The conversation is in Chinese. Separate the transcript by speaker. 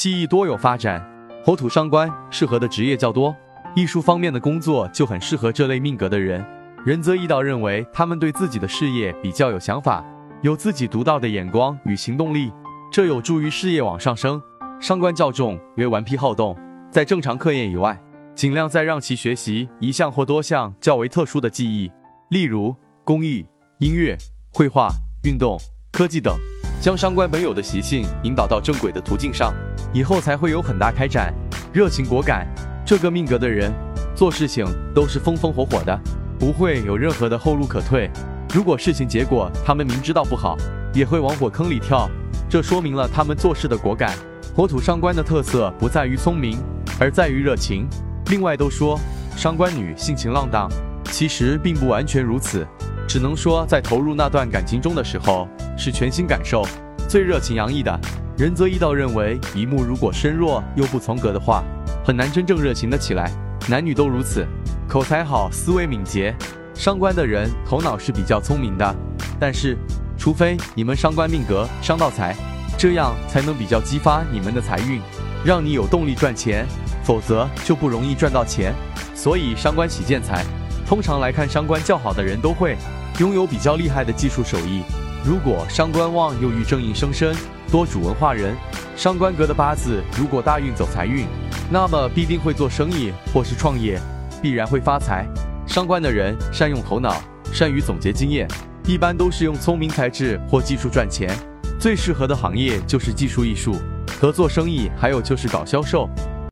Speaker 1: 技艺多有发展。火土伤官适合的职业较多，艺术方面的工作就很适合这类命格的人。仁泽一道认为，他们对自己的事业比较有想法，有自己独到的眼光与行动力，这有助于事业往上升。伤官较重，为顽皮好动，在正常课业以外，尽量再让其学习一项或多项较为特殊的技艺，例如工艺、音乐、绘画、运动、科技等，将伤官本有的习性引导到正轨的途径上，以后才会有很大开展。热情果敢，这个命格的人做事情都是风风火火的。不会有任何的后路可退。如果事情结果他们明知道不好，也会往火坑里跳，这说明了他们做事的果敢。火土伤官的特色不在于聪明，而在于热情。另外都说伤官女性情浪荡，其实并不完全如此，只能说在投入那段感情中的时候是全心感受，最热情洋溢的。仁泽一道认为，一木如果身弱又不从格的话，很难真正热情的起来。男女都如此。口才好，思维敏捷，伤官的人头脑是比较聪明的，但是，除非你们伤官命格伤到财，这样才能比较激发你们的财运，让你有动力赚钱，否则就不容易赚到钱。所以伤官喜见财，通常来看伤官较好的人都会拥有比较厉害的技术手艺。如果伤官旺又遇正印生身，多主文化人，伤官格的八字如果大运走财运，那么必定会做生意或是创业。必然会发财。伤官的人善用头脑，善于总结经验，一般都是用聪明才智或技术赚钱。最适合的行业就是技术艺术和做生意，还有就是搞销售。